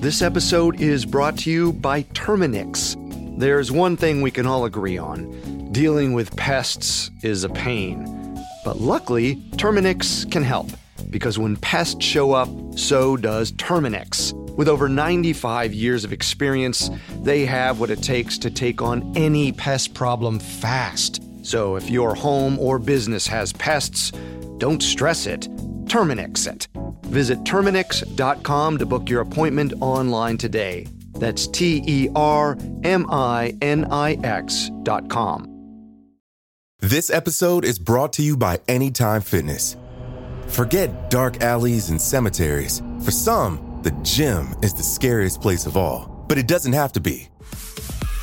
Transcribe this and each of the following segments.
This episode is brought to you by Terminix. There's one thing we can all agree on dealing with pests is a pain. But luckily, Terminix can help because when pests show up, so does Terminix. With over 95 years of experience, they have what it takes to take on any pest problem fast. So if your home or business has pests, don't stress it, Terminix it. Visit Terminix.com to book your appointment online today. That's T E R M I N I X.com. This episode is brought to you by Anytime Fitness. Forget dark alleys and cemeteries. For some, the gym is the scariest place of all, but it doesn't have to be.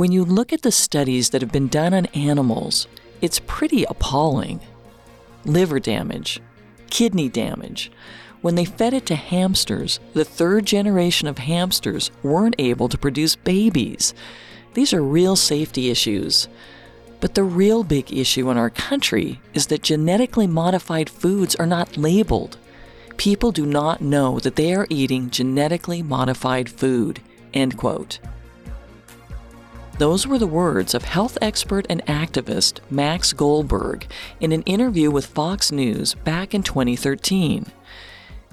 When you look at the studies that have been done on animals, it's pretty appalling. Liver damage, kidney damage. When they fed it to hamsters, the third generation of hamsters weren't able to produce babies. These are real safety issues. But the real big issue in our country is that genetically modified foods are not labeled. People do not know that they are eating genetically modified food. End quote. Those were the words of health expert and activist Max Goldberg in an interview with Fox News back in 2013.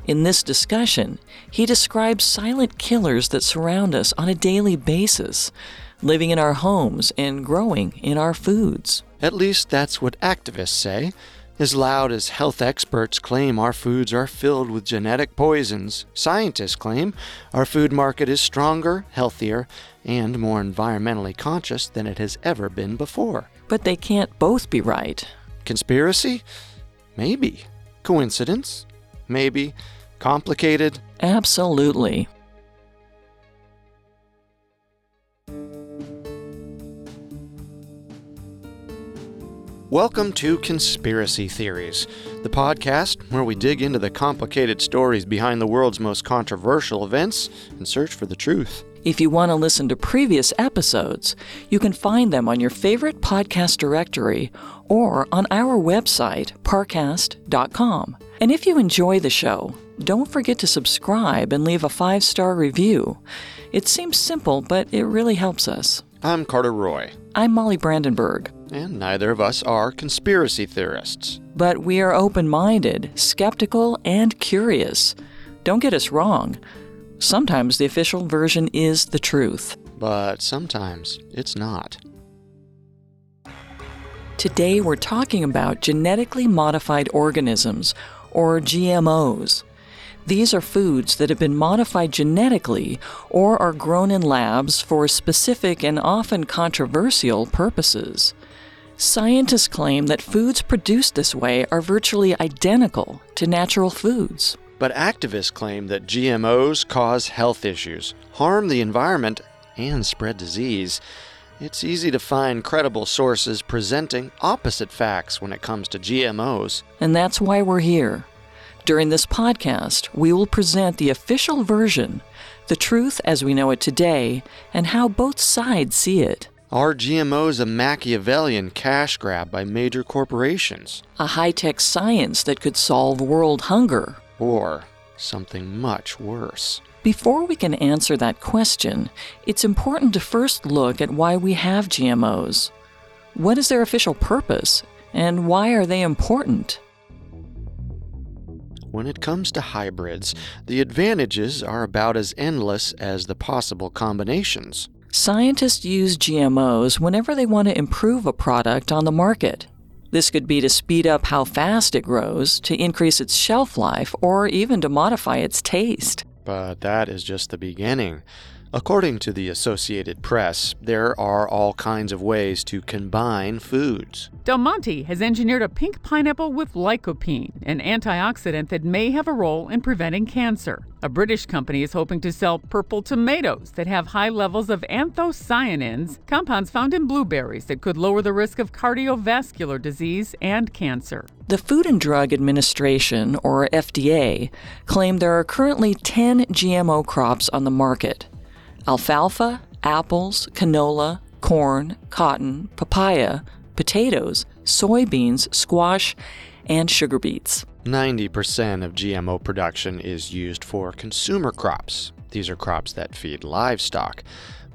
In this discussion, he describes silent killers that surround us on a daily basis, living in our homes and growing in our foods. At least that's what activists say. As loud as health experts claim our foods are filled with genetic poisons, scientists claim our food market is stronger, healthier, and more environmentally conscious than it has ever been before. But they can't both be right. Conspiracy? Maybe. Coincidence? Maybe. Complicated? Absolutely. Welcome to Conspiracy Theories, the podcast where we dig into the complicated stories behind the world's most controversial events and search for the truth. If you want to listen to previous episodes, you can find them on your favorite podcast directory or on our website, parcast.com. And if you enjoy the show, don't forget to subscribe and leave a five star review. It seems simple, but it really helps us. I'm Carter Roy. I'm Molly Brandenburg. And neither of us are conspiracy theorists. But we are open minded, skeptical, and curious. Don't get us wrong. Sometimes the official version is the truth. But sometimes it's not. Today we're talking about genetically modified organisms, or GMOs. These are foods that have been modified genetically or are grown in labs for specific and often controversial purposes. Scientists claim that foods produced this way are virtually identical to natural foods. But activists claim that GMOs cause health issues, harm the environment, and spread disease. It's easy to find credible sources presenting opposite facts when it comes to GMOs. And that's why we're here. During this podcast, we will present the official version, the truth as we know it today, and how both sides see it. Are GMOs a Machiavellian cash grab by major corporations? A high tech science that could solve world hunger? Or something much worse? Before we can answer that question, it's important to first look at why we have GMOs. What is their official purpose, and why are they important? When it comes to hybrids, the advantages are about as endless as the possible combinations. Scientists use GMOs whenever they want to improve a product on the market. This could be to speed up how fast it grows, to increase its shelf life, or even to modify its taste. But that is just the beginning. According to the Associated Press, there are all kinds of ways to combine foods. Del Monte has engineered a pink pineapple with lycopene, an antioxidant that may have a role in preventing cancer. A British company is hoping to sell purple tomatoes that have high levels of anthocyanins, compounds found in blueberries that could lower the risk of cardiovascular disease and cancer. The Food and Drug Administration, or FDA, claimed there are currently 10 GMO crops on the market alfalfa, apples, canola, corn, cotton, papaya, potatoes, soybeans, squash, and sugar beets. 90% of GMO production is used for consumer crops. These are crops that feed livestock.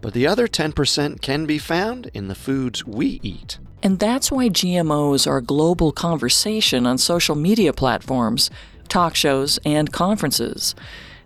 But the other 10% can be found in the foods we eat. And that's why GMOs are a global conversation on social media platforms, talk shows, and conferences.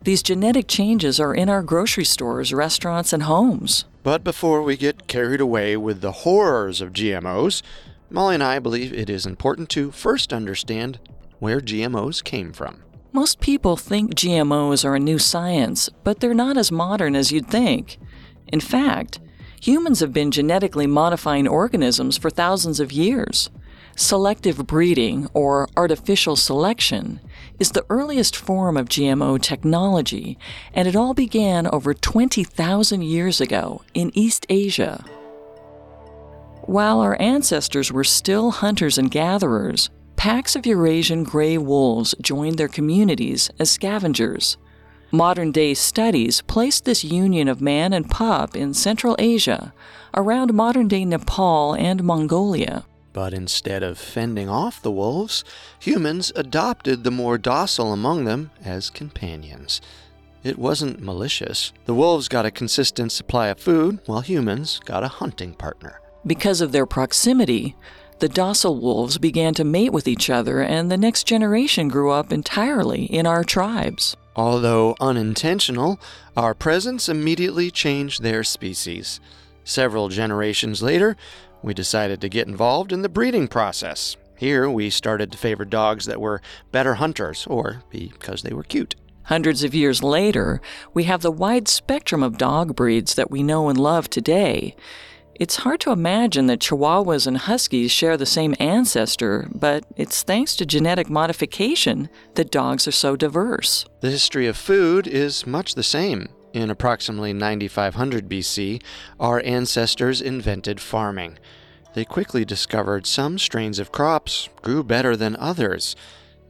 These genetic changes are in our grocery stores, restaurants, and homes. But before we get carried away with the horrors of GMOs, Molly and I believe it is important to first understand where GMOs came from. Most people think GMOs are a new science, but they're not as modern as you'd think. In fact, humans have been genetically modifying organisms for thousands of years. Selective breeding, or artificial selection, is the earliest form of GMO technology, and it all began over 20,000 years ago in East Asia. While our ancestors were still hunters and gatherers, packs of Eurasian gray wolves joined their communities as scavengers. Modern day studies place this union of man and pup in Central Asia, around modern day Nepal and Mongolia. But instead of fending off the wolves, humans adopted the more docile among them as companions. It wasn't malicious. The wolves got a consistent supply of food, while humans got a hunting partner. Because of their proximity, the docile wolves began to mate with each other, and the next generation grew up entirely in our tribes. Although unintentional, our presence immediately changed their species. Several generations later, we decided to get involved in the breeding process. Here, we started to favor dogs that were better hunters, or because they were cute. Hundreds of years later, we have the wide spectrum of dog breeds that we know and love today. It's hard to imagine that Chihuahuas and Huskies share the same ancestor, but it's thanks to genetic modification that dogs are so diverse. The history of food is much the same. In approximately 9500 BC, our ancestors invented farming. They quickly discovered some strains of crops grew better than others.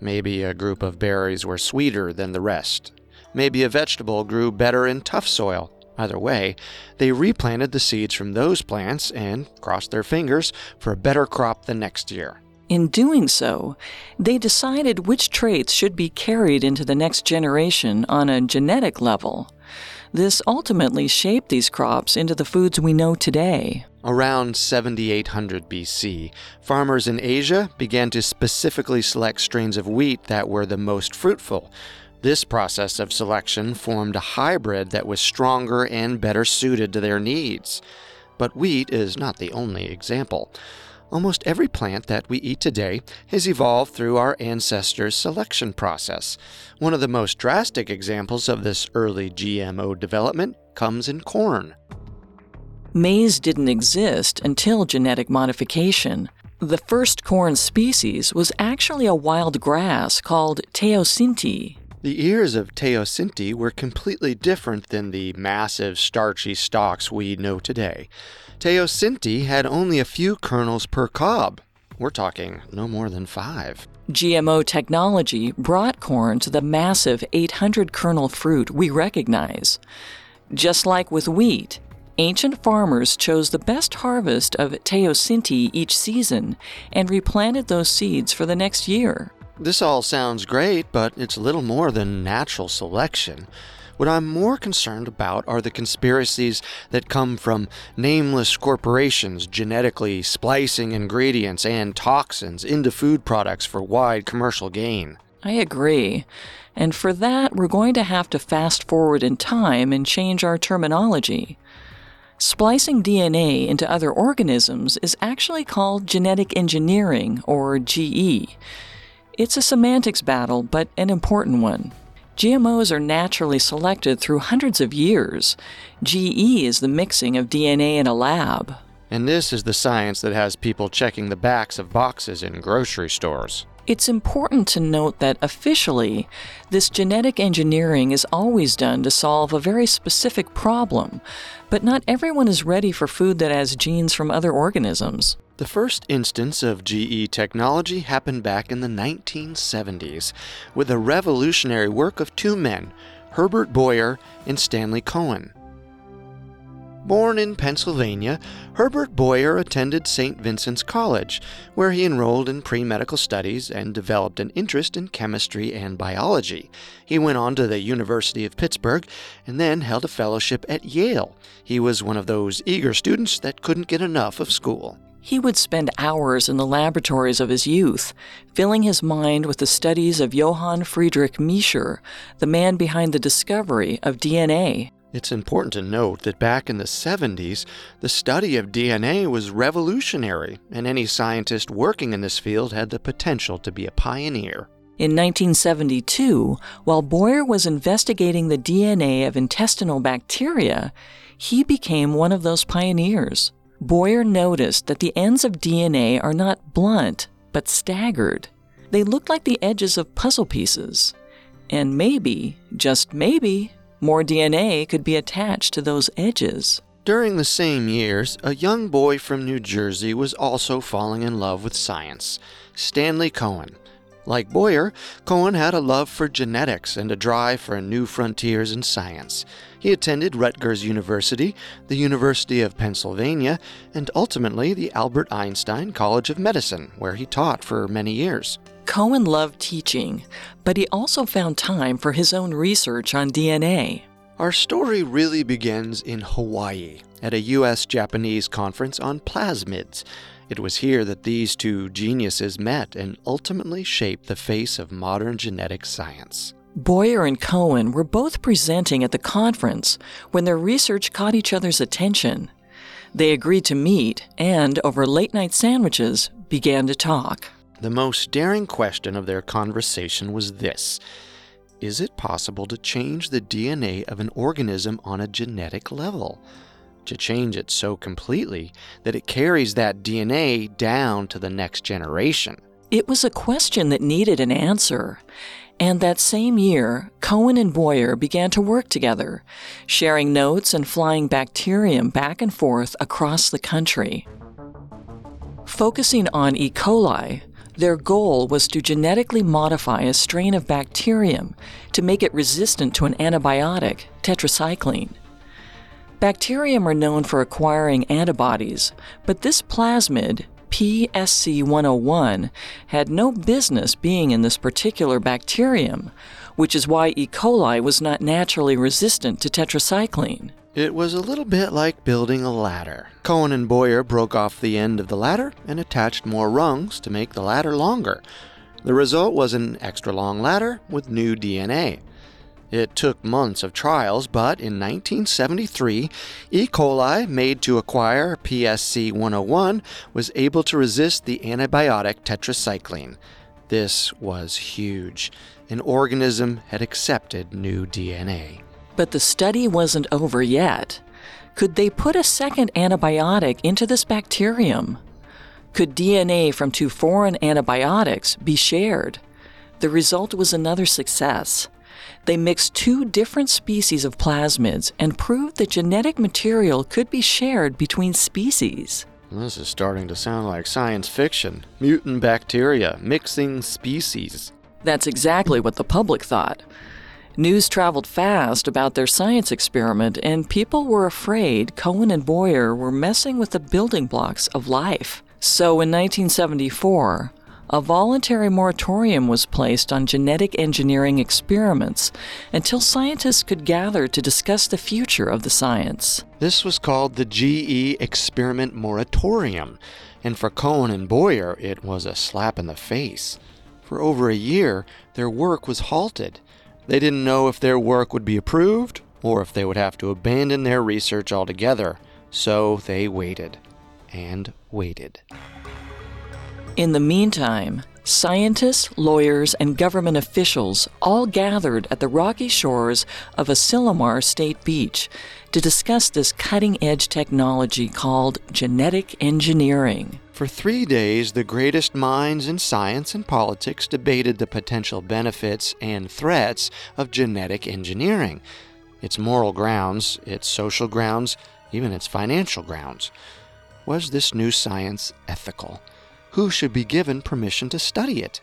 Maybe a group of berries were sweeter than the rest. Maybe a vegetable grew better in tough soil. Either way, they replanted the seeds from those plants and crossed their fingers for a better crop the next year. In doing so, they decided which traits should be carried into the next generation on a genetic level. This ultimately shaped these crops into the foods we know today. Around 7800 BC, farmers in Asia began to specifically select strains of wheat that were the most fruitful. This process of selection formed a hybrid that was stronger and better suited to their needs. But wheat is not the only example. Almost every plant that we eat today has evolved through our ancestors' selection process. One of the most drastic examples of this early GMO development comes in corn. Maize didn't exist until genetic modification. The first corn species was actually a wild grass called teosinte. The ears of teosinte were completely different than the massive starchy stalks we know today. Teosinte had only a few kernels per cob. We're talking no more than five. GMO technology brought corn to the massive 800 kernel fruit we recognize. Just like with wheat, ancient farmers chose the best harvest of teosinte each season and replanted those seeds for the next year. This all sounds great, but it's little more than natural selection. What I'm more concerned about are the conspiracies that come from nameless corporations genetically splicing ingredients and toxins into food products for wide commercial gain. I agree. And for that, we're going to have to fast forward in time and change our terminology. Splicing DNA into other organisms is actually called genetic engineering, or GE. It's a semantics battle, but an important one. GMOs are naturally selected through hundreds of years. GE is the mixing of DNA in a lab. And this is the science that has people checking the backs of boxes in grocery stores. It's important to note that officially, this genetic engineering is always done to solve a very specific problem, but not everyone is ready for food that has genes from other organisms. The first instance of GE technology happened back in the 1970s with the revolutionary work of two men, Herbert Boyer and Stanley Cohen. Born in Pennsylvania, Herbert Boyer attended St. Vincent's College, where he enrolled in pre medical studies and developed an interest in chemistry and biology. He went on to the University of Pittsburgh and then held a fellowship at Yale. He was one of those eager students that couldn't get enough of school. He would spend hours in the laboratories of his youth, filling his mind with the studies of Johann Friedrich Miescher, the man behind the discovery of DNA. It's important to note that back in the 70s, the study of DNA was revolutionary, and any scientist working in this field had the potential to be a pioneer. In 1972, while Boyer was investigating the DNA of intestinal bacteria, he became one of those pioneers. Boyer noticed that the ends of DNA are not blunt, but staggered. They look like the edges of puzzle pieces. And maybe, just maybe, more DNA could be attached to those edges. During the same years, a young boy from New Jersey was also falling in love with science Stanley Cohen. Like Boyer, Cohen had a love for genetics and a drive for new frontiers in science. He attended Rutgers University, the University of Pennsylvania, and ultimately the Albert Einstein College of Medicine, where he taught for many years. Cohen loved teaching, but he also found time for his own research on DNA. Our story really begins in Hawaii at a U.S. Japanese conference on plasmids. It was here that these two geniuses met and ultimately shaped the face of modern genetic science. Boyer and Cohen were both presenting at the conference when their research caught each other's attention. They agreed to meet and, over late night sandwiches, began to talk. The most daring question of their conversation was this Is it possible to change the DNA of an organism on a genetic level? To change it so completely that it carries that DNA down to the next generation? It was a question that needed an answer. And that same year, Cohen and Boyer began to work together, sharing notes and flying bacterium back and forth across the country. Focusing on E. coli, their goal was to genetically modify a strain of bacterium to make it resistant to an antibiotic, tetracycline. Bacterium are known for acquiring antibodies, but this plasmid, PSC 101, had no business being in this particular bacterium, which is why E. coli was not naturally resistant to tetracycline. It was a little bit like building a ladder. Cohen and Boyer broke off the end of the ladder and attached more rungs to make the ladder longer. The result was an extra long ladder with new DNA. It took months of trials, but in 1973, E. coli, made to acquire PSC 101, was able to resist the antibiotic tetracycline. This was huge. An organism had accepted new DNA. But the study wasn't over yet. Could they put a second antibiotic into this bacterium? Could DNA from two foreign antibiotics be shared? The result was another success. They mixed two different species of plasmids and proved that genetic material could be shared between species. This is starting to sound like science fiction. Mutant bacteria mixing species. That's exactly what the public thought. News traveled fast about their science experiment, and people were afraid Cohen and Boyer were messing with the building blocks of life. So in 1974, a voluntary moratorium was placed on genetic engineering experiments until scientists could gather to discuss the future of the science. This was called the GE Experiment Moratorium, and for Cohen and Boyer, it was a slap in the face. For over a year, their work was halted. They didn't know if their work would be approved or if they would have to abandon their research altogether. So they waited and waited. In the meantime, scientists, lawyers, and government officials all gathered at the rocky shores of Asilomar State Beach to discuss this cutting edge technology called genetic engineering. For three days, the greatest minds in science and politics debated the potential benefits and threats of genetic engineering, its moral grounds, its social grounds, even its financial grounds. Was this new science ethical? Who should be given permission to study it?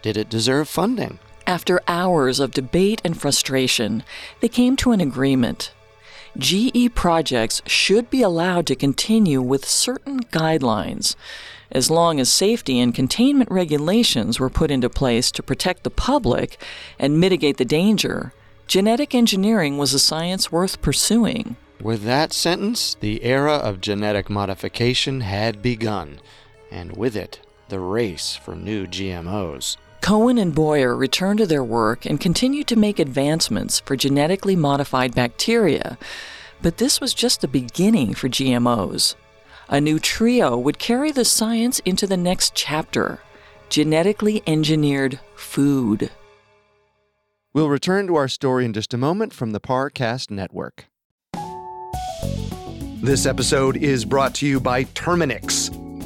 Did it deserve funding? After hours of debate and frustration, they came to an agreement. GE projects should be allowed to continue with certain guidelines, as long as safety and containment regulations were put into place to protect the public and mitigate the danger. Genetic engineering was a science worth pursuing. With that sentence, the era of genetic modification had begun and with it, the race for new GMOs. Cohen and Boyer returned to their work and continued to make advancements for genetically modified bacteria, but this was just the beginning for GMOs. A new trio would carry the science into the next chapter genetically engineered food. We'll return to our story in just a moment from the Parcast Network. This episode is brought to you by Terminix.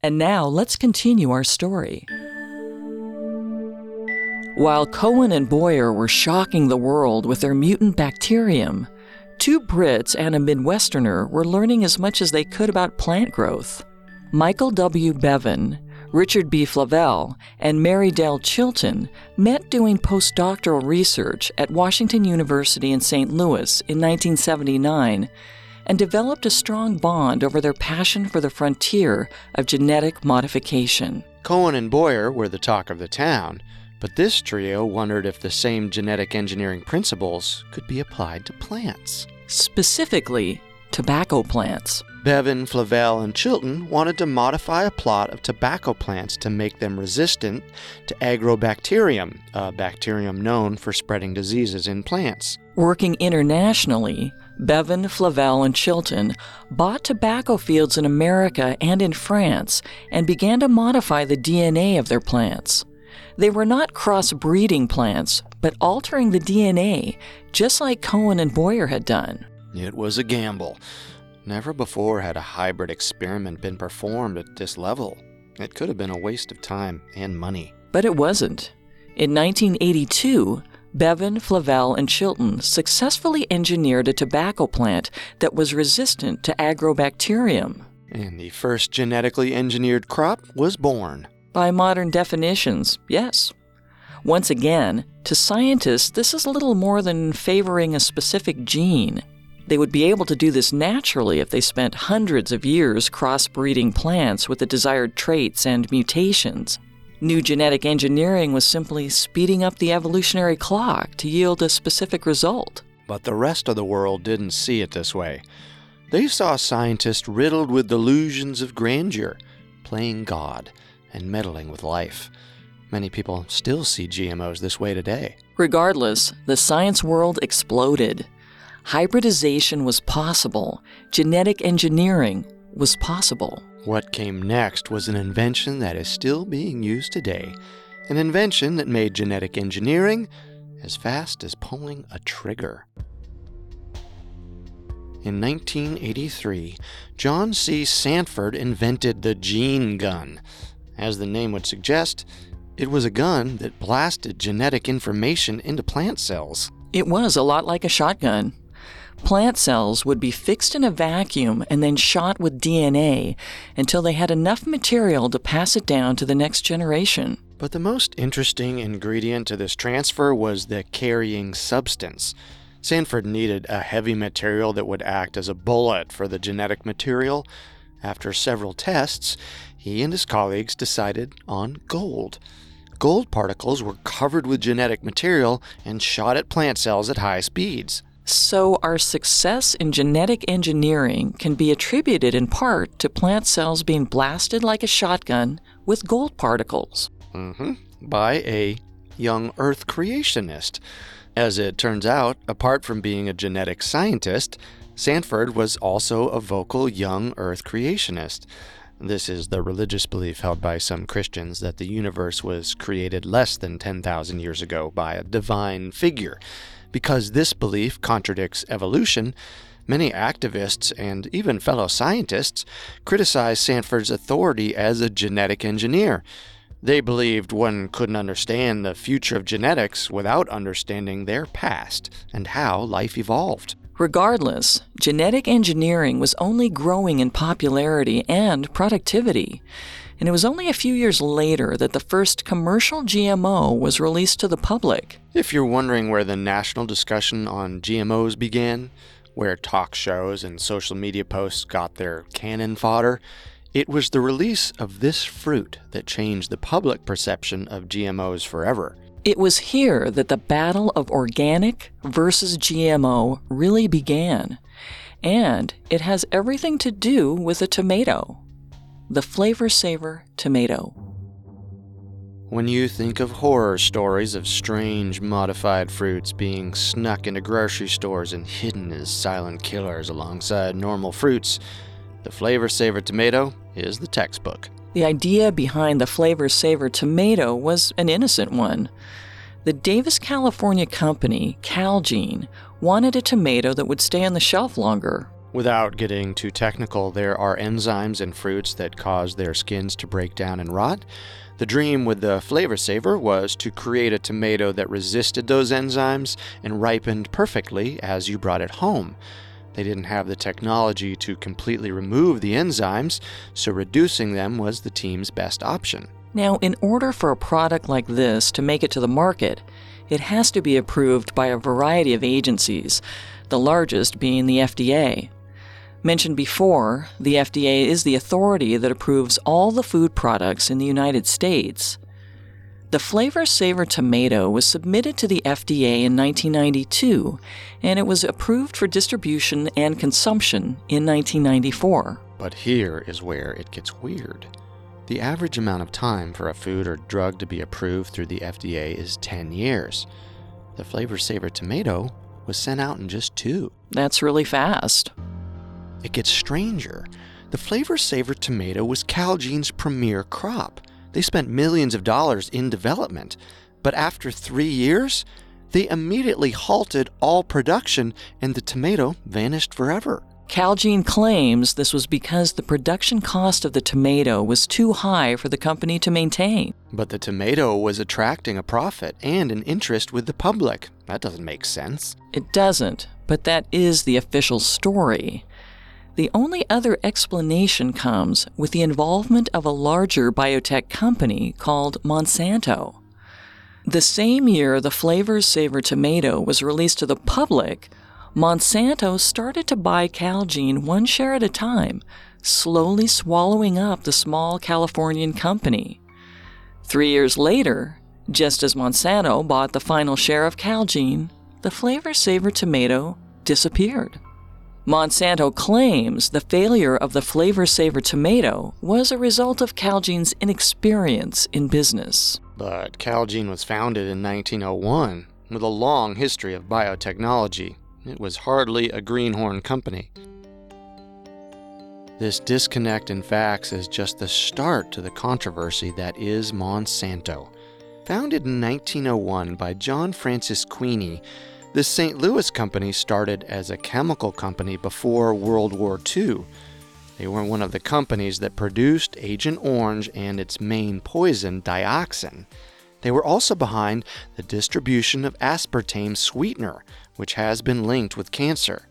And now let's continue our story. While Cohen and Boyer were shocking the world with their mutant bacterium, two Brits and a Midwesterner were learning as much as they could about plant growth. Michael W. Bevan, Richard B. Flavell, and Mary Dell Chilton met doing postdoctoral research at Washington University in St. Louis in 1979 and developed a strong bond over their passion for the frontier of genetic modification. Cohen and Boyer were the talk of the town, but this trio wondered if the same genetic engineering principles could be applied to plants. Specifically, tobacco plants. Bevan, Flavell, and Chilton wanted to modify a plot of tobacco plants to make them resistant to agrobacterium, a bacterium known for spreading diseases in plants. Working internationally, Bevan, Flavell, and Chilton bought tobacco fields in America and in France and began to modify the DNA of their plants. They were not cross-breeding plants, but altering the DNA, just like Cohen and Boyer had done. It was a gamble. Never before had a hybrid experiment been performed at this level. It could have been a waste of time and money. But it wasn't. In 1982, Bevan, Flavell, and Chilton successfully engineered a tobacco plant that was resistant to agrobacterium. And the first genetically engineered crop was born. By modern definitions, yes. Once again, to scientists, this is a little more than favoring a specific gene. They would be able to do this naturally if they spent hundreds of years crossbreeding plants with the desired traits and mutations. New genetic engineering was simply speeding up the evolutionary clock to yield a specific result. But the rest of the world didn't see it this way. They saw scientists riddled with delusions of grandeur, playing God, and meddling with life. Many people still see GMOs this way today. Regardless, the science world exploded. Hybridization was possible, genetic engineering was possible. What came next was an invention that is still being used today. An invention that made genetic engineering as fast as pulling a trigger. In 1983, John C. Sanford invented the gene gun. As the name would suggest, it was a gun that blasted genetic information into plant cells. It was a lot like a shotgun. Plant cells would be fixed in a vacuum and then shot with DNA until they had enough material to pass it down to the next generation. But the most interesting ingredient to this transfer was the carrying substance. Sanford needed a heavy material that would act as a bullet for the genetic material. After several tests, he and his colleagues decided on gold. Gold particles were covered with genetic material and shot at plant cells at high speeds. So, our success in genetic engineering can be attributed in part to plant cells being blasted like a shotgun with gold particles. Mm-hmm. By a young Earth creationist. As it turns out, apart from being a genetic scientist, Sanford was also a vocal young Earth creationist. This is the religious belief held by some Christians that the universe was created less than 10,000 years ago by a divine figure. Because this belief contradicts evolution, many activists and even fellow scientists criticize Sanford's authority as a genetic engineer. They believed one couldn't understand the future of genetics without understanding their past and how life evolved. Regardless, genetic engineering was only growing in popularity and productivity. And it was only a few years later that the first commercial GMO was released to the public. If you're wondering where the national discussion on GMOs began, where talk shows and social media posts got their cannon fodder, it was the release of this fruit that changed the public perception of GMOs forever. It was here that the battle of organic versus GMO really began. And it has everything to do with a tomato the Flavr Savr tomato. When you think of horror stories of strange modified fruits being snuck into grocery stores and hidden as silent killers alongside normal fruits, the Flavr Savr tomato is the textbook. The idea behind the Flavr Savr tomato was an innocent one. The Davis, California company, Calgene, wanted a tomato that would stay on the shelf longer. Without getting too technical, there are enzymes in fruits that cause their skins to break down and rot. The dream with the Flavr Savr was to create a tomato that resisted those enzymes and ripened perfectly as you brought it home. They didn't have the technology to completely remove the enzymes, so reducing them was the team's best option. Now, in order for a product like this to make it to the market, it has to be approved by a variety of agencies, the largest being the FDA. Mentioned before, the FDA is the authority that approves all the food products in the United States. The Flavr Savr tomato was submitted to the FDA in 1992, and it was approved for distribution and consumption in 1994. But here is where it gets weird. The average amount of time for a food or drug to be approved through the FDA is 10 years. The Flavr Savr tomato was sent out in just two. That's really fast. It gets stranger. The Flavr Savr tomato was Calgene's premier crop. They spent millions of dollars in development, but after three years, they immediately halted all production and the tomato vanished forever. Calgene claims this was because the production cost of the tomato was too high for the company to maintain. But the tomato was attracting a profit and an interest with the public. That doesn't make sense. It doesn't, but that is the official story. The only other explanation comes with the involvement of a larger biotech company called Monsanto. The same year the Flavr Savr tomato was released to the public, Monsanto started to buy Calgene one share at a time, slowly swallowing up the small Californian company. Three years later, just as Monsanto bought the final share of Calgene, the Flavr Savr tomato disappeared. Monsanto claims the failure of the Flavr Savr tomato was a result of Calgene's inexperience in business. But Calgene was founded in 1901 with a long history of biotechnology. It was hardly a greenhorn company. This disconnect in facts is just the start to the controversy that is Monsanto. Founded in 1901 by John Francis Queeny, the St. Louis company started as a chemical company before World War II. They were one of the companies that produced Agent Orange and its main poison, dioxin. They were also behind the distribution of aspartame sweetener, which has been linked with cancer.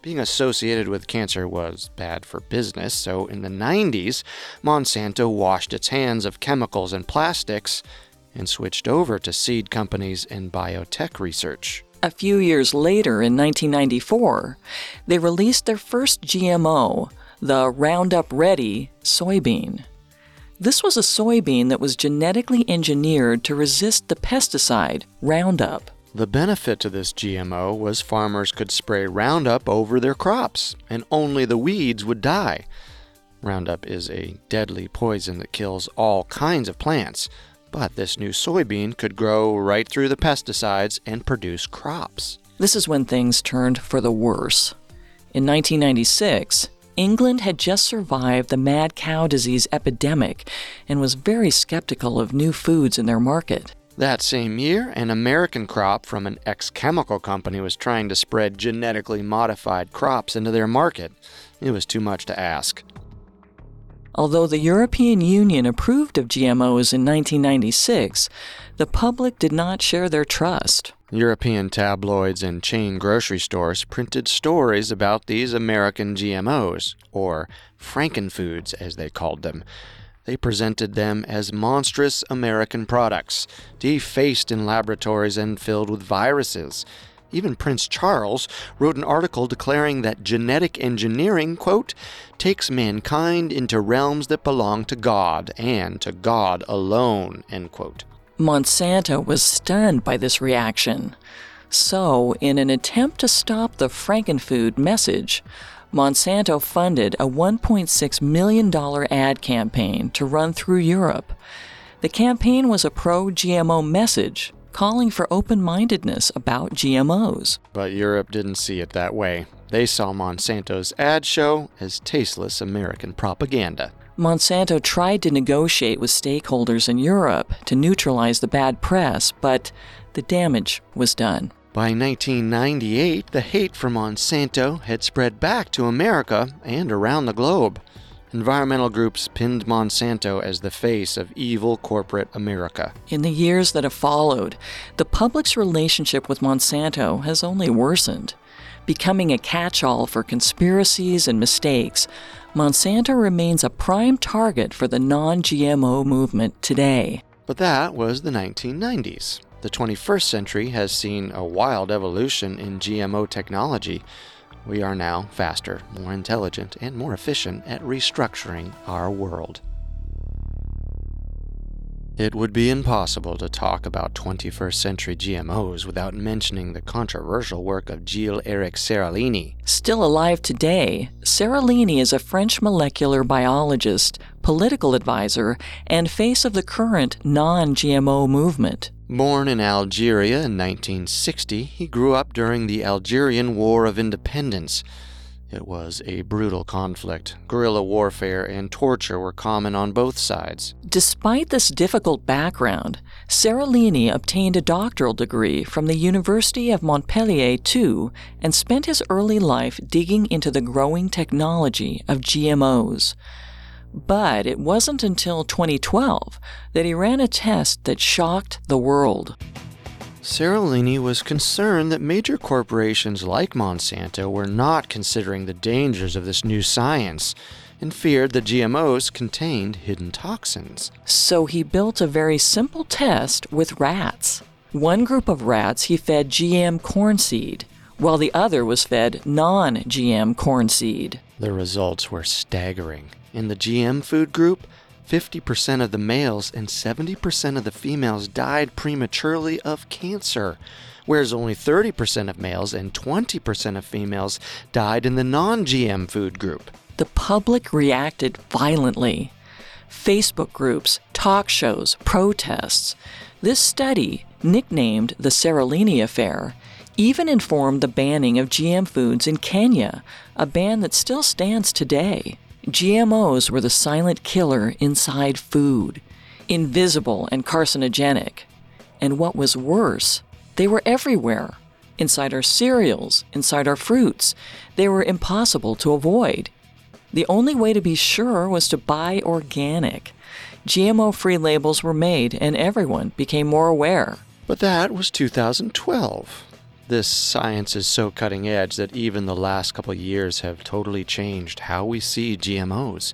Being associated with cancer was bad for business, so in the 90s, Monsanto washed its hands of chemicals and plastics and switched over to seed companies and biotech research. A few years later, in 1994, they released their first GMO, the Roundup Ready soybean. This was a soybean that was genetically engineered to resist the pesticide Roundup. The benefit to this GMO was farmers could spray Roundup over their crops, and only the weeds would die. Roundup is a deadly poison that kills all kinds of plants, but this new soybean could grow right through the pesticides and produce crops. This is when things turned for the worse. In 1996, England had just survived the mad cow disease epidemic and was very skeptical of new foods in their market. That same year, an American crop from an ex chemical company was trying to spread genetically modified crops into their market. It was too much to ask. Although the European Union approved of GMOs in 1996, the public did not share their trust. European tabloids and chain grocery stores printed stories about these American GMOs, or Frankenfoods as they called them. They presented them as monstrous American products, defaced in laboratories and filled with viruses. Even Prince Charles wrote an article declaring that genetic engineering, quote, takes mankind into realms that belong to God and to God alone, end quote. Monsanto was stunned by this reaction. So, in an attempt to stop the Frankenfood message, Monsanto funded a $1.6 million ad campaign to run through Europe. The campaign was a pro GMO message calling for open mindedness about GMOs. But Europe didn't see it that way. They saw Monsanto's ad show as tasteless American propaganda. Monsanto tried to negotiate with stakeholders in Europe to neutralize the bad press, but the damage was done. By 1998, the hate for Monsanto had spread back to America and around the globe. Environmental groups pinned Monsanto as the face of evil corporate America. In the years that have followed, the public's relationship with Monsanto has only worsened. Becoming a catch all for conspiracies and mistakes, Monsanto remains a prime target for the non GMO movement today. But that was the 1990s. The 21st century has seen a wild evolution in GMO technology. We are now faster, more intelligent, and more efficient at restructuring our world. It would be impossible to talk about 21st century GMOs without mentioning the controversial work of Gilles Eric Seralini. Still alive today, Seralini is a French molecular biologist, political advisor, and face of the current non GMO movement. Born in Algeria in 1960, he grew up during the Algerian War of Independence. It was a brutal conflict. Guerrilla warfare and torture were common on both sides. Despite this difficult background, Seralini obtained a doctoral degree from the University of Montpellier too and spent his early life digging into the growing technology of GMOs. But it wasn't until 2012 that he ran a test that shocked the world. Seralini was concerned that major corporations like Monsanto were not considering the dangers of this new science and feared that GMOs contained hidden toxins. So he built a very simple test with rats. One group of rats he fed GM corn seed, while the other was fed non GM corn seed. The results were staggering. In the GM food group, 50% of the males and 70% of the females died prematurely of cancer, whereas only 30% of males and 20% of females died in the non GM food group. The public reacted violently. Facebook groups, talk shows, protests. This study, nicknamed the Seralini Affair, even informed the banning of GM foods in Kenya, a ban that still stands today. GMOs were the silent killer inside food, invisible and carcinogenic. And what was worse, they were everywhere inside our cereals, inside our fruits. They were impossible to avoid. The only way to be sure was to buy organic. GMO free labels were made, and everyone became more aware. But that was 2012. This science is so cutting edge that even the last couple years have totally changed how we see GMOs.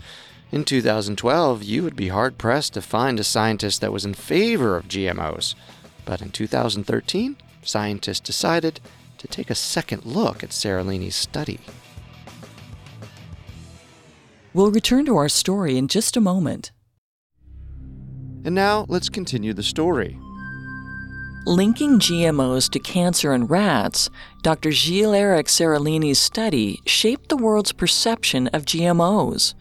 In 2012, you would be hard pressed to find a scientist that was in favor of GMOs. But in 2013, scientists decided to take a second look at Seralini's study. We'll return to our story in just a moment. And now let's continue the story. Linking GMOs to cancer in rats, Dr. Gilles Eric Seralini's study shaped the world's perception of GMOs.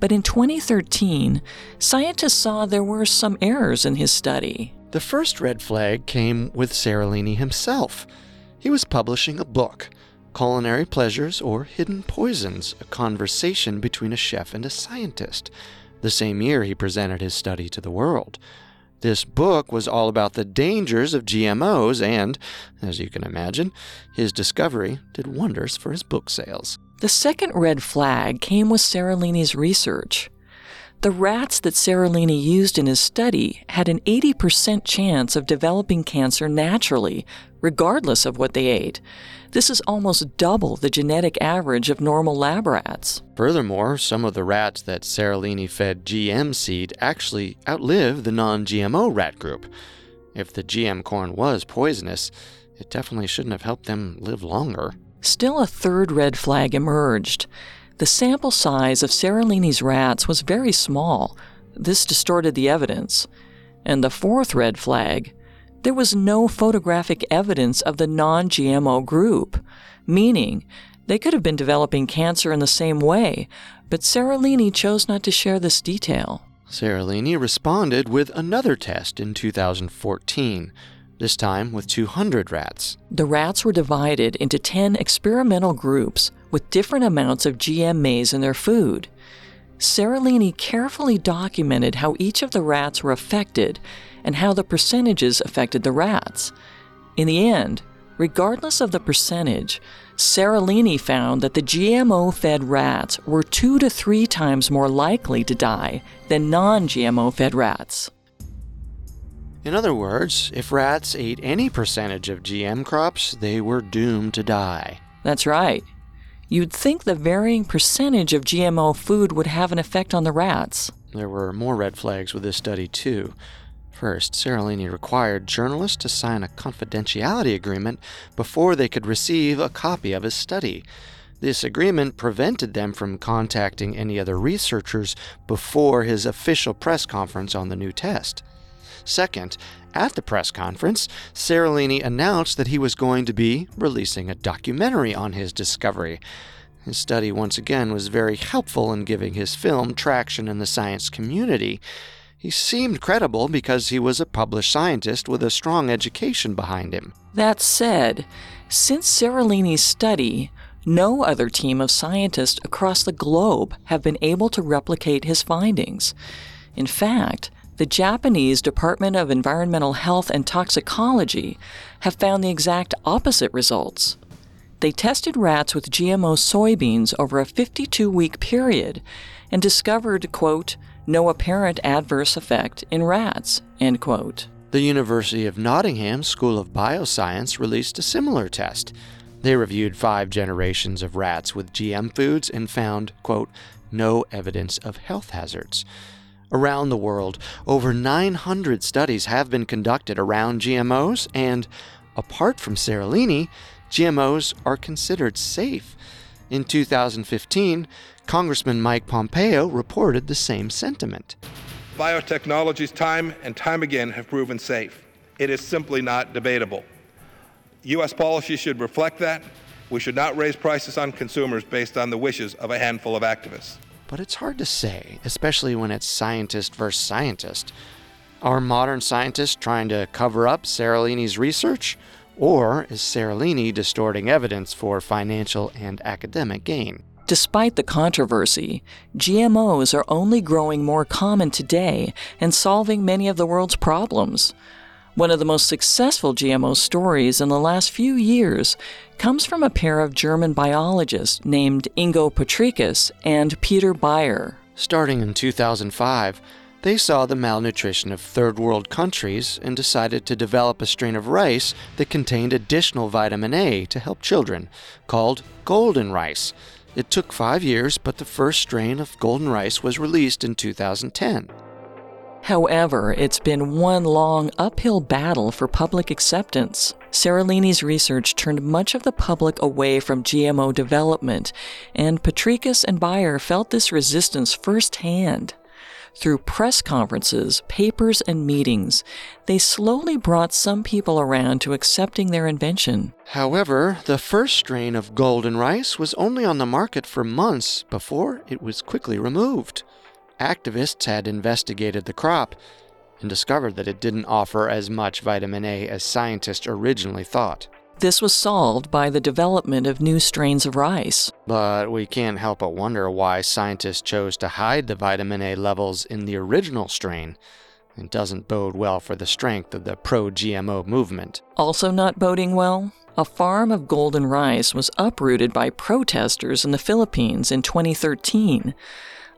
But in 2013, scientists saw there were some errors in his study. The first red flag came with Seralini himself. He was publishing a book, Culinary Pleasures or Hidden Poisons A Conversation Between a Chef and a Scientist. The same year he presented his study to the world. This book was all about the dangers of GMOs, and, as you can imagine, his discovery did wonders for his book sales. The second red flag came with Seralini's research. The rats that Seralini used in his study had an 80% chance of developing cancer naturally, regardless of what they ate. This is almost double the genetic average of normal lab rats. Furthermore, some of the rats that Seralini fed GM seed actually outlived the non GMO rat group. If the GM corn was poisonous, it definitely shouldn't have helped them live longer. Still, a third red flag emerged. The sample size of Seralini's rats was very small. This distorted the evidence. And the fourth red flag there was no photographic evidence of the non GMO group, meaning they could have been developing cancer in the same way, but Seralini chose not to share this detail. Seralini responded with another test in 2014, this time with 200 rats. The rats were divided into 10 experimental groups with different amounts of GM maize in their food. Seralini carefully documented how each of the rats were affected and how the percentages affected the rats. In the end, regardless of the percentage, Seralini found that the GMO fed rats were two to three times more likely to die than non GMO fed rats. In other words, if rats ate any percentage of GM crops, they were doomed to die. That's right. You'd think the varying percentage of GMO food would have an effect on the rats. There were more red flags with this study, too. First, Seralini required journalists to sign a confidentiality agreement before they could receive a copy of his study. This agreement prevented them from contacting any other researchers before his official press conference on the new test. Second, at the press conference, Seralini announced that he was going to be releasing a documentary on his discovery. His study once again was very helpful in giving his film traction in the science community. He seemed credible because he was a published scientist with a strong education behind him. That said, since Seralini's study, no other team of scientists across the globe have been able to replicate his findings. In fact, the Japanese Department of Environmental Health and Toxicology have found the exact opposite results. They tested rats with GMO soybeans over a 52 week period and discovered, quote, no apparent adverse effect in rats. End quote. The University of Nottingham School of Bioscience released a similar test. They reviewed five generations of rats with GM foods and found, quote, no evidence of health hazards. Around the world, over 900 studies have been conducted around GMOs, and apart from Seralini, GMOs are considered safe. In 2015, Congressman Mike Pompeo reported the same sentiment. Biotechnologies, time and time again, have proven safe. It is simply not debatable. U.S. policy should reflect that. We should not raise prices on consumers based on the wishes of a handful of activists. But it's hard to say, especially when it's scientist versus scientist. Are modern scientists trying to cover up Seralini's research? Or is Seralini distorting evidence for financial and academic gain? Despite the controversy, GMOs are only growing more common today and solving many of the world's problems. One of the most successful GMO stories in the last few years comes from a pair of German biologists named Ingo Potrykus and Peter Beyer. Starting in 2005, they saw the malnutrition of third world countries and decided to develop a strain of rice that contained additional vitamin A to help children, called golden rice. It took five years, but the first strain of golden rice was released in 2010. However, it's been one long uphill battle for public acceptance. Seralini's research turned much of the public away from GMO development, and Potrykus and Beyer felt this resistance firsthand. Through press conferences, papers, and meetings, they slowly brought some people around to accepting their invention. However, the first strain of golden rice was only on the market for months before it was quickly removed. Activists had investigated the crop and discovered that it didn't offer as much vitamin A as scientists originally thought. This was solved by the development of new strains of rice. But we can't help but wonder why scientists chose to hide the vitamin A levels in the original strain. It doesn't bode well for the strength of the pro GMO movement. Also, not boding well, a farm of golden rice was uprooted by protesters in the Philippines in 2013.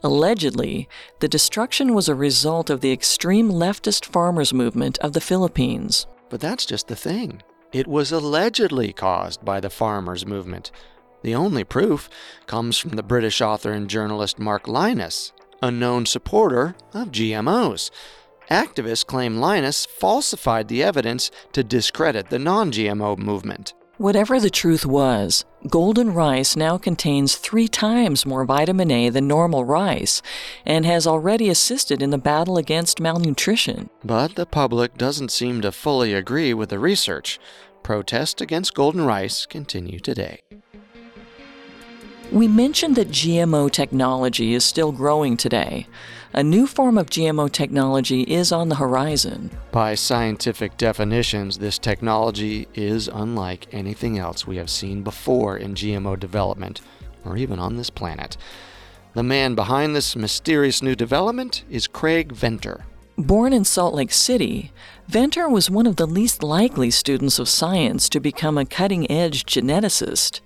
Allegedly, the destruction was a result of the extreme leftist farmers' movement of the Philippines. But that's just the thing. It was allegedly caused by the farmers' movement. The only proof comes from the British author and journalist Mark Lynas, a known supporter of GMOs. Activists claim Lynas falsified the evidence to discredit the non GMO movement. Whatever the truth was, golden rice now contains three times more vitamin A than normal rice and has already assisted in the battle against malnutrition. But the public doesn't seem to fully agree with the research. Protests against golden rice continue today. We mentioned that GMO technology is still growing today. A new form of GMO technology is on the horizon. By scientific definitions, this technology is unlike anything else we have seen before in GMO development, or even on this planet. The man behind this mysterious new development is Craig Venter. Born in Salt Lake City, Venter was one of the least likely students of science to become a cutting edge geneticist.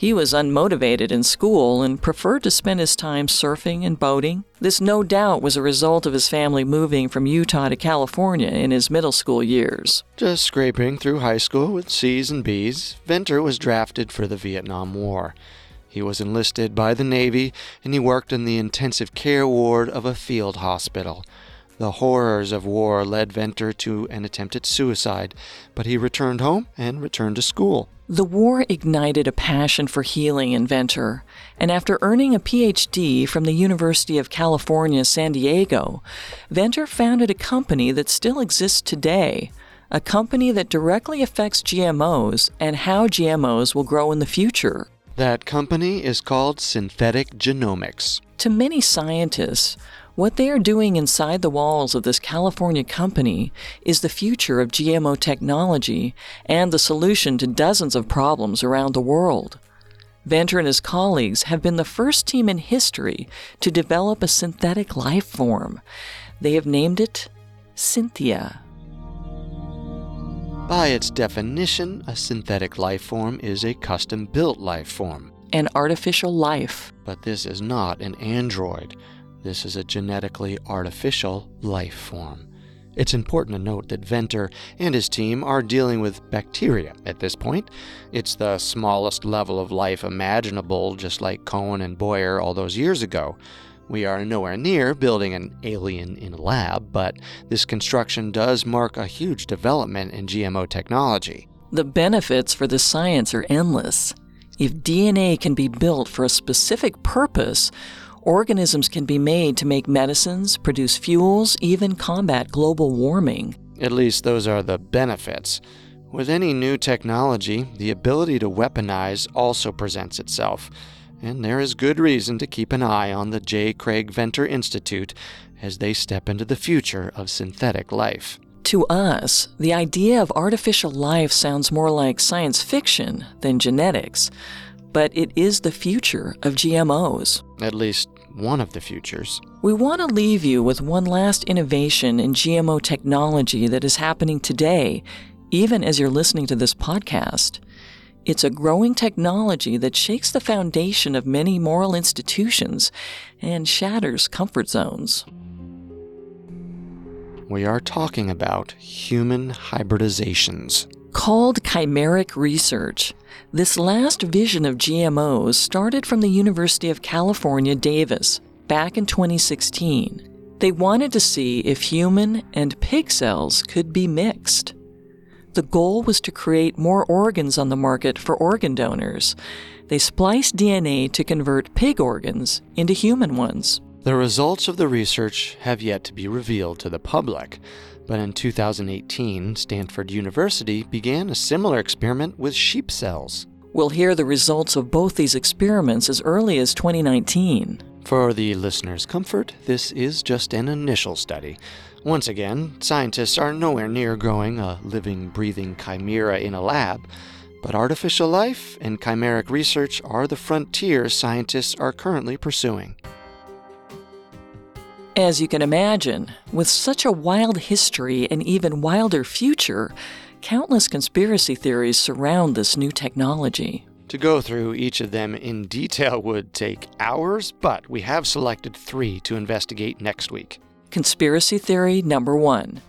He was unmotivated in school and preferred to spend his time surfing and boating. This no doubt was a result of his family moving from Utah to California in his middle school years. Just scraping through high school with C's and B's, Venter was drafted for the Vietnam War. He was enlisted by the Navy and he worked in the intensive care ward of a field hospital. The horrors of war led Venter to an attempted suicide, but he returned home and returned to school. The war ignited a passion for healing in Venter, and after earning a PhD from the University of California, San Diego, Venter founded a company that still exists today, a company that directly affects GMOs and how GMOs will grow in the future. That company is called Synthetic Genomics. To many scientists, what they are doing inside the walls of this California company is the future of GMO technology and the solution to dozens of problems around the world. Venter and his colleagues have been the first team in history to develop a synthetic life form. They have named it Synthia. By its definition, a synthetic life form is a custom built life form. An artificial life. But this is not an android. This is a genetically artificial life form. It's important to note that Venter and his team are dealing with bacteria at this point. It's the smallest level of life imaginable, just like Cohen and Boyer all those years ago. We are nowhere near building an alien in a lab, but this construction does mark a huge development in GMO technology. The benefits for the science are endless. If DNA can be built for a specific purpose, organisms can be made to make medicines, produce fuels, even combat global warming. At least those are the benefits. With any new technology, the ability to weaponize also presents itself. and there is good reason to keep an eye on the J. Craig Venter Institute as they step into the future of synthetic life. To us, the idea of artificial life sounds more like science fiction than genetics, but it is the future of GMOs. At least one of the futures. We want to leave you with one last innovation in GMO technology that is happening today, even as you're listening to this podcast. It's a growing technology that shakes the foundation of many moral institutions and shatters comfort zones. We are talking about human hybridizations. Called chimeric research, this last vision of GMOs started from the University of California, Davis, back in 2016. They wanted to see if human and pig cells could be mixed. The goal was to create more organs on the market for organ donors. They spliced DNA to convert pig organs into human ones. The results of the research have yet to be revealed to the public, but in 2018, Stanford University began a similar experiment with sheep cells. We'll hear the results of both these experiments as early as 2019. For the listener's comfort, this is just an initial study. Once again, scientists are nowhere near growing a living, breathing chimera in a lab, but artificial life and chimeric research are the frontiers scientists are currently pursuing. As you can imagine, with such a wild history and even wilder future, countless conspiracy theories surround this new technology. To go through each of them in detail would take hours, but we have selected three to investigate next week. Conspiracy theory number one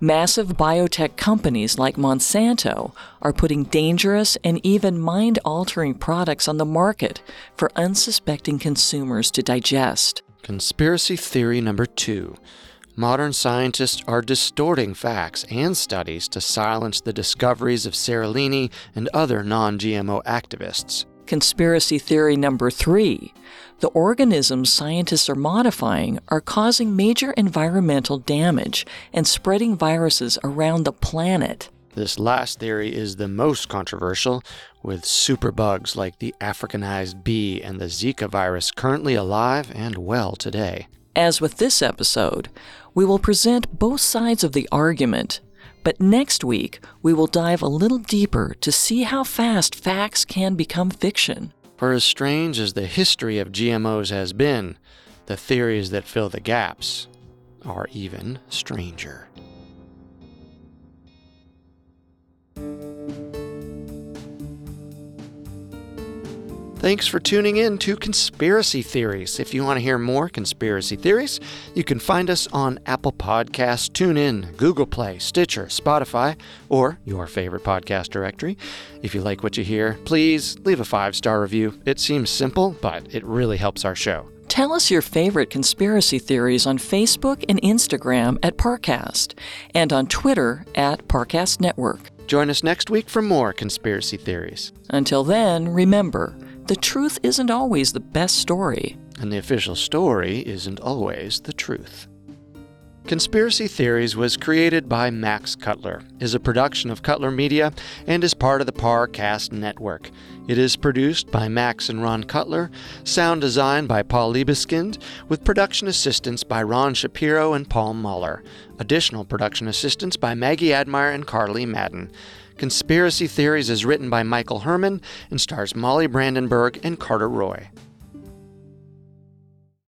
massive biotech companies like Monsanto are putting dangerous and even mind altering products on the market for unsuspecting consumers to digest. Conspiracy theory number two modern scientists are distorting facts and studies to silence the discoveries of Seralini and other non GMO activists. Conspiracy theory number three the organisms scientists are modifying are causing major environmental damage and spreading viruses around the planet. This last theory is the most controversial, with superbugs like the Africanized bee and the Zika virus currently alive and well today. As with this episode, we will present both sides of the argument, but next week we will dive a little deeper to see how fast facts can become fiction. For as strange as the history of GMOs has been, the theories that fill the gaps are even stranger. Thanks for tuning in to Conspiracy Theories. If you want to hear more conspiracy theories, you can find us on Apple Podcasts, TuneIn, Google Play, Stitcher, Spotify, or your favorite podcast directory. If you like what you hear, please leave a five star review. It seems simple, but it really helps our show. Tell us your favorite conspiracy theories on Facebook and Instagram at Parcast, and on Twitter at Parcast Network. Join us next week for more conspiracy theories. Until then, remember, the truth isn't always the best story. And the official story isn't always the truth. Conspiracy Theories was created by Max Cutler, is a production of Cutler Media, and is part of the Parcast Network. It is produced by Max and Ron Cutler, sound design by Paul Liebeskind, with production assistance by Ron Shapiro and Paul Muller. Additional production assistance by Maggie Admire and Carly Madden. Conspiracy Theories is written by Michael Herman and stars Molly Brandenburg and Carter Roy.